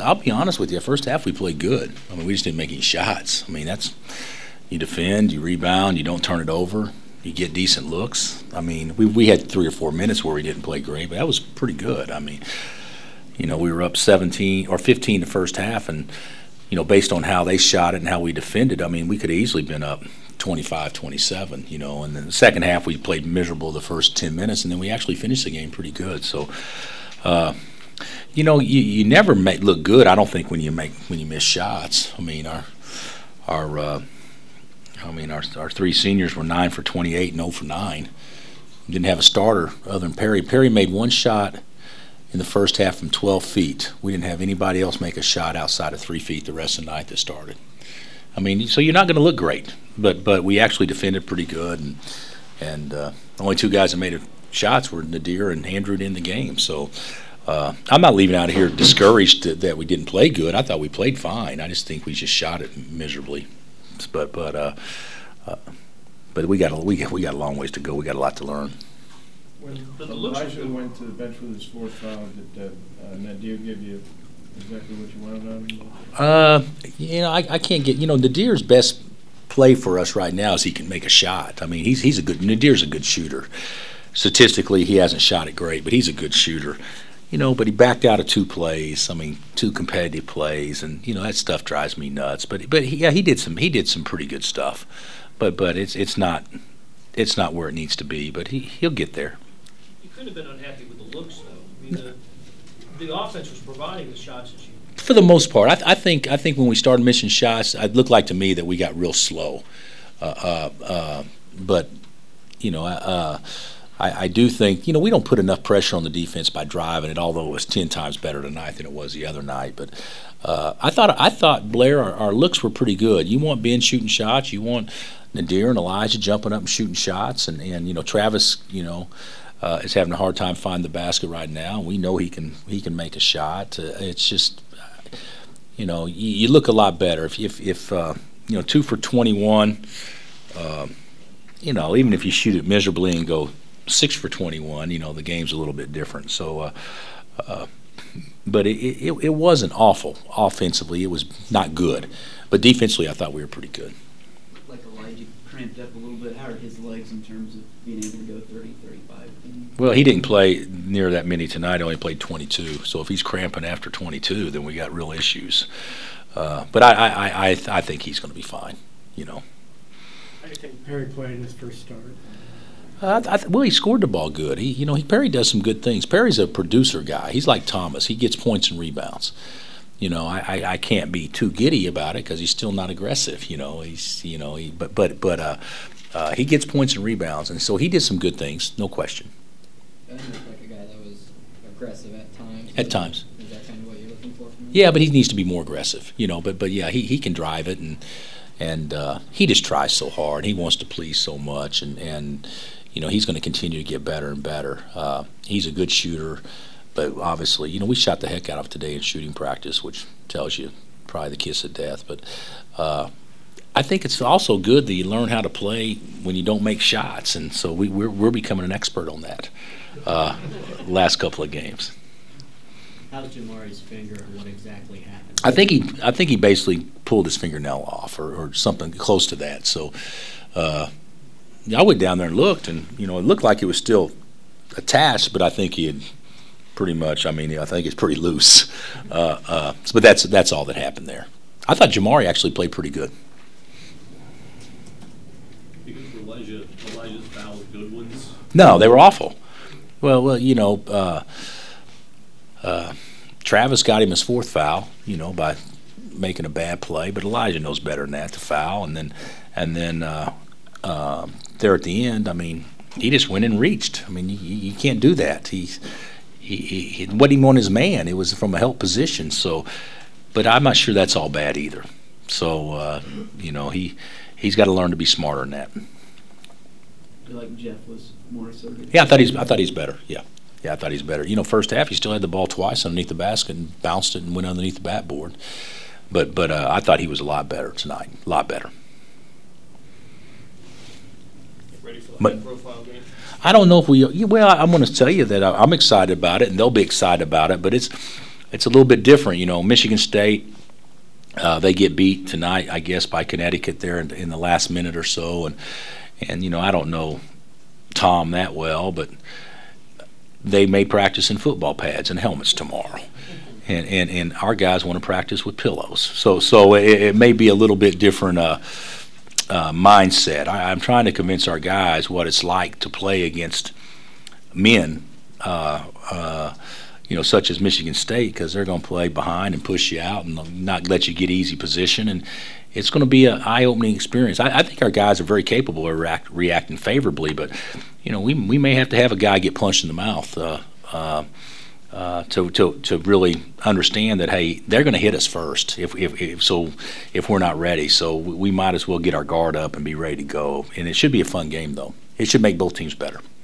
I'll be honest with you. First half we played good. I mean, we just didn't make any shots. I mean, that's you defend, you rebound, you don't turn it over, you get decent looks. I mean, we we had three or four minutes where we didn't play great, but that was pretty good. I mean, you know, we were up 17 or 15 the first half, and you know, based on how they shot it and how we defended, I mean, we could have easily been up 25 27, you know. And then the second half, we played miserable the first 10 minutes, and then we actually finished the game pretty good. So, uh, you know, you, you never make look good. I don't think when you make when you miss shots. I mean, our our uh, I mean our our three seniors were nine for 28, no for nine. Didn't have a starter other than Perry. Perry made one shot in the first half from 12 feet. We didn't have anybody else make a shot outside of three feet the rest of the night that started. I mean, so you're not going to look great, but but we actually defended pretty good, and and uh, only two guys that made shots were Naadir and Andrew in the game. So uh, I'm not leaving out of here discouraged that, that, we didn't play good. I thought we played fine. I just think we just shot it miserably. But but uh, uh, but we got a, we got, we got a long ways to go. We got a lot to learn. When Elijah went to the bench with his fourth foul, did uh, Naadir give you exactly what you wanted on him? Uh, you know, I, I can't get you know Naadir's best play for us right now is he can make a shot. I mean, he's he's a good Naadir's a good shooter. Statistically, he hasn't shot it great, but he's a good shooter you know, but he backed out of two plays. I mean, two competitive plays, and you know that stuff drives me nuts. But but he, yeah, he did some he did some pretty good stuff, but but it's it's not it's not where it needs to be. But he he'll get there. You could have been unhappy with the looks, though. I mean, the, the offense was providing the shots that you. For the most part, I, th- I think I think when we started missing shots, it looked like to me that we got real slow. Uh, uh, uh, but you know, uh, I, I, do think, you know, we don't put enough pressure on the defense by driving it, although it was 10 times better tonight than it was the other night. But uh, I thought, I thought Blair, our, our, looks were pretty good. You want Ben shooting shots, you want Naadir and Elijah jumping up and shooting shots, and, and you know, Travis, you know, uh, is having a hard time finding the basket right now. We know he can he can make a shot. Uh, it's just, you know, you, you, look a lot better if if, if uh, you know two for 21. Uh, you know, even if you shoot it miserably and go six for 21. You know, the game's a little bit different. So, uh, uh, but it, it, it wasn't awful offensively. It was not good, but defensively, I thought we were pretty good. Like Elijah cramped up a little bit. How are his legs in terms of being able to go 30, 35? Well, he didn't play near that many tonight. He only played 22. So if he's cramping after 22, then we got real issues. Uh, but I, I, I, I think he's going to be fine. You know. How do you think Perry played his first start? Uh, I th- well, he scored the ball good. He, you know, he, Perry does some good things. Perry's a producer guy. He's like Thomas. He gets points and rebounds. You know, I, I, I can't be too giddy about it because he's still not aggressive. You know, he's you know, he, but but but uh, uh, he gets points and rebounds, and so he did some good things, no question. Like a guy that was aggressive at times. At times. Is that kind of what you're looking for from him? Yeah, but he needs to be more aggressive. You know, but but yeah, he, he can drive it and and uh, he just tries so hard. He wants to please so much, and and you know, he's going to continue to get better and better. Uh, he's a good shooter, but obviously, you know, we shot the heck out of today in shooting practice, which tells you probably the kiss of death. But uh, I think it's also good that you learn how to play when you don't make shots, and so we, we're, we're becoming an expert on that. Uh, last couple of games. How's Jamari's finger, and what exactly happened? I think he, I think he basically pulled his fingernail off, or, or something close to that. So. Uh, I went down there and looked, and you know, it looked like it was still attached, but I think he had pretty much. I mean, I think it's pretty loose. Uh, uh, but that's that's all that happened there. I thought Jamari actually played pretty good. Because Elijah, Elijah's good ones. No, they were awful. Well, well, you know, uh, uh, Travis got him his fourth foul. You know, by making a bad play, but Elijah knows better than that to foul, and then and then uh, uh, there at the end, I mean, he just went and reached. I mean, you, you can't do that. He, he, he wasn't even on his man. It was from a help position. So, but I'm not sure that's all bad either. So, uh, you know, he he's got to learn to be smarter than that. Like Jeff was more assertive. Yeah, I thought he's I thought he's better. Yeah, yeah, I thought he's better. You know, first half he still had the ball twice underneath the basket and bounced it and went underneath the backboard. But but uh, I thought he was a lot better tonight. A lot better. Ready for the But- profile game? I don't know if we. Well, I'm going to tell you that I- I'm excited about it, and they'll be excited about it. But it's, it's a little bit different. You know, Michigan State, uh, they get beat tonight, I guess, by Connecticut there in, in the last minute or so, and and you know, I don't know Tom that well, but they may practice in football pads and helmets tomorrow. And, and, and our guys want to practice with pillows. So, so it, it may be a little bit different uh, uh, mindset. I, I'm trying to convince our guys what it's like to play against men, uh, uh, you know, such as Michigan State, because they're going to play behind and push you out and not let you get easy position. And it's going to be an eye-opening experience. I, I think our guys are very capable of react, reacting favorably, but you know, we we may have to have a guy get punched in the mouth. Uh, to, to, to really understand that hey they're going to hit us first if, if, if so if we're not ready. So we might as well get our guard up and be ready to go. And it should be a fun game though. It should make both teams better